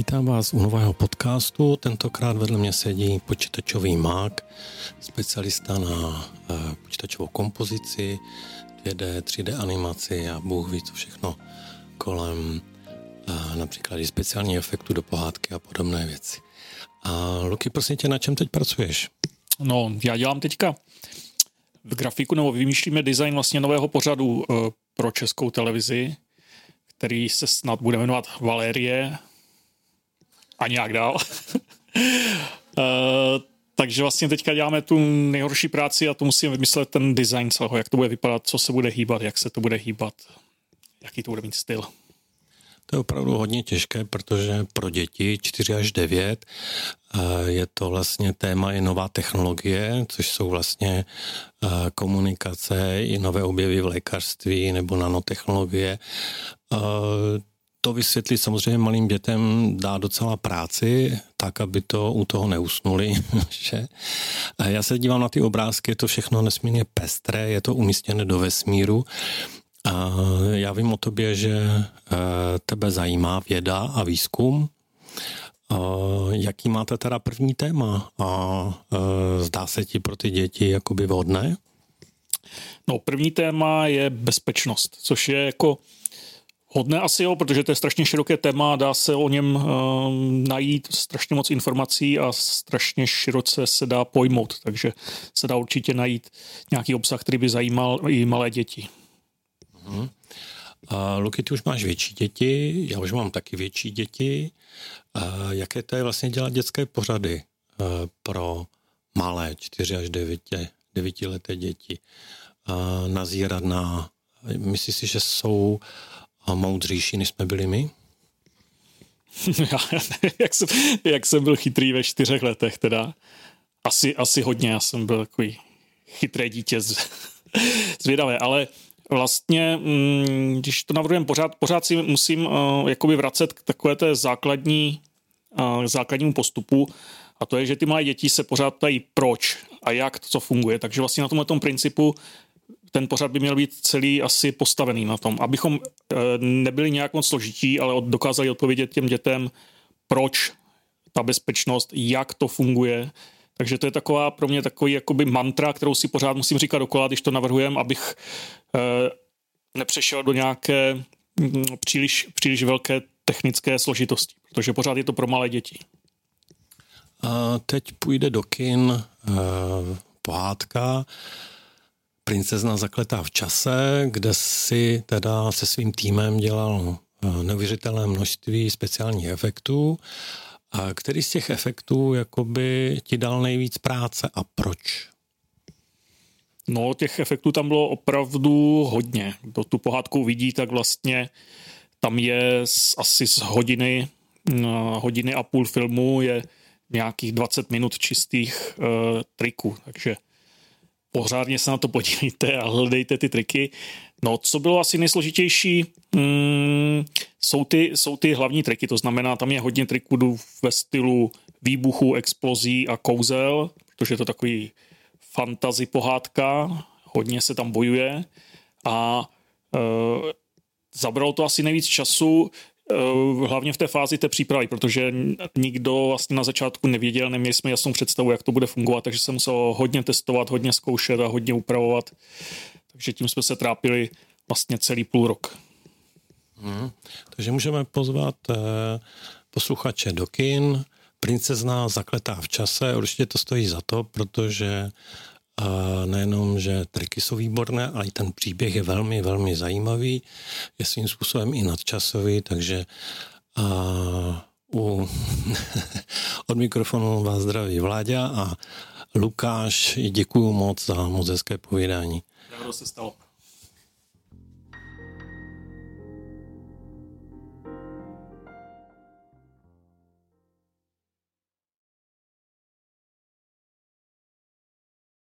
Vítám vás u nového podcastu. Tentokrát vedle mě sedí počítačový mák, specialista na e, počítačovou kompozici, 2D, 3D animaci a Bůh ví co všechno kolem e, například i speciální efektu do pohádky a podobné věci. A Luky, prosím tě, na čem teď pracuješ? No, já dělám teďka v grafiku, nebo vymýšlíme design vlastně nového pořadu e, pro českou televizi, který se snad bude jmenovat Valérie a nějak dál. uh, takže vlastně teďka děláme tu nejhorší práci a to musíme vymyslet ten design celého, jak to bude vypadat, co se bude hýbat, jak se to bude hýbat, jaký to bude mít styl. To je opravdu hodně těžké, protože pro děti 4 až 9 eh, je to vlastně téma i nová technologie, což jsou vlastně eh, komunikace i nové objevy v lékařství nebo nanotechnologie to vysvětlit samozřejmě malým dětem dá docela práci, tak, aby to u toho neusnuli. že? Já se dívám na ty obrázky, je to všechno nesmírně pestré, je to umístěné do vesmíru. A já vím o tobě, že eh, tebe zajímá věda a výzkum. Jaký máte teda první téma a eh, zdá se ti pro ty děti jakoby vhodné? No, první téma je bezpečnost, což je jako Hodné asi jo, protože to je strašně široké téma, dá se o něm uh, najít strašně moc informací a strašně široce se dá pojmout, takže se dá určitě najít nějaký obsah, který by zajímal i malé děti. Uh-huh. A Luky, ty už máš větší děti, já už mám taky větší děti. A jaké to je vlastně dělat dětské pořady uh, pro malé 4 až 9, 9 leté děti? Uh, nazírat na, myslíš si, že jsou a moudřejší, než jsme byli my? Jak, jsem, jak jsem byl chytrý ve čtyřech letech teda. Asi, asi hodně, já jsem byl takový chytré dítě z, zvědavé, ale vlastně, mm, když to navrhujeme pořád, pořád si musím uh, jakoby vracet k takové té základní, uh, základnímu postupu a to je, že ty malé děti se pořád ptají proč a jak to, co funguje. Takže vlastně na tomhle tom principu ten pořad by měl být celý asi postavený na tom, abychom eh, nebyli nějak moc složití, ale dokázali odpovědět těm dětem, proč ta bezpečnost, jak to funguje. Takže to je taková pro mě takový jakoby mantra, kterou si pořád musím říkat dokola, když to navrhujem, abych eh, nepřešel do nějaké mm, příliš, příliš velké technické složitosti, protože pořád je to pro malé děti. A teď půjde do kin uh, pohádka Princezna zakletá v čase, kde si teda se svým týmem dělal eh, neuvěřitelné množství speciálních efektů. A který z těch efektů jakoby ti dal nejvíc práce a proč? No, těch efektů tam bylo opravdu hodně. Kdo tu pohádku vidí, tak vlastně tam je z, asi z hodiny, no, hodiny a půl filmu je nějakých 20 minut čistých uh, triků, takže pořádně se na to podívejte a hledejte ty triky. No, co bylo asi nejsložitější, mm, jsou, ty, jsou ty hlavní triky, to znamená, tam je hodně triků ve stylu výbuchu, explozí a kouzel, protože je to takový fantazy pohádka, hodně se tam bojuje a e, zabralo to asi nejvíc času, hlavně v té fázi té přípravy, protože nikdo vlastně na začátku nevěděl, neměli jsme jasnou představu, jak to bude fungovat, takže se muselo hodně testovat, hodně zkoušet a hodně upravovat. Takže tím jsme se trápili vlastně celý půl rok. Hmm. Takže můžeme pozvat eh, posluchače do kin. Princezna zakletá v čase, určitě to stojí za to, protože a nejenom, že triky jsou výborné, ale i ten příběh je velmi, velmi zajímavý, je svým způsobem i nadčasový, takže a, u, od mikrofonu vás zdraví Vláďa a Lukáš, děkuju moc za moc hezké povídání. Jak se stalo.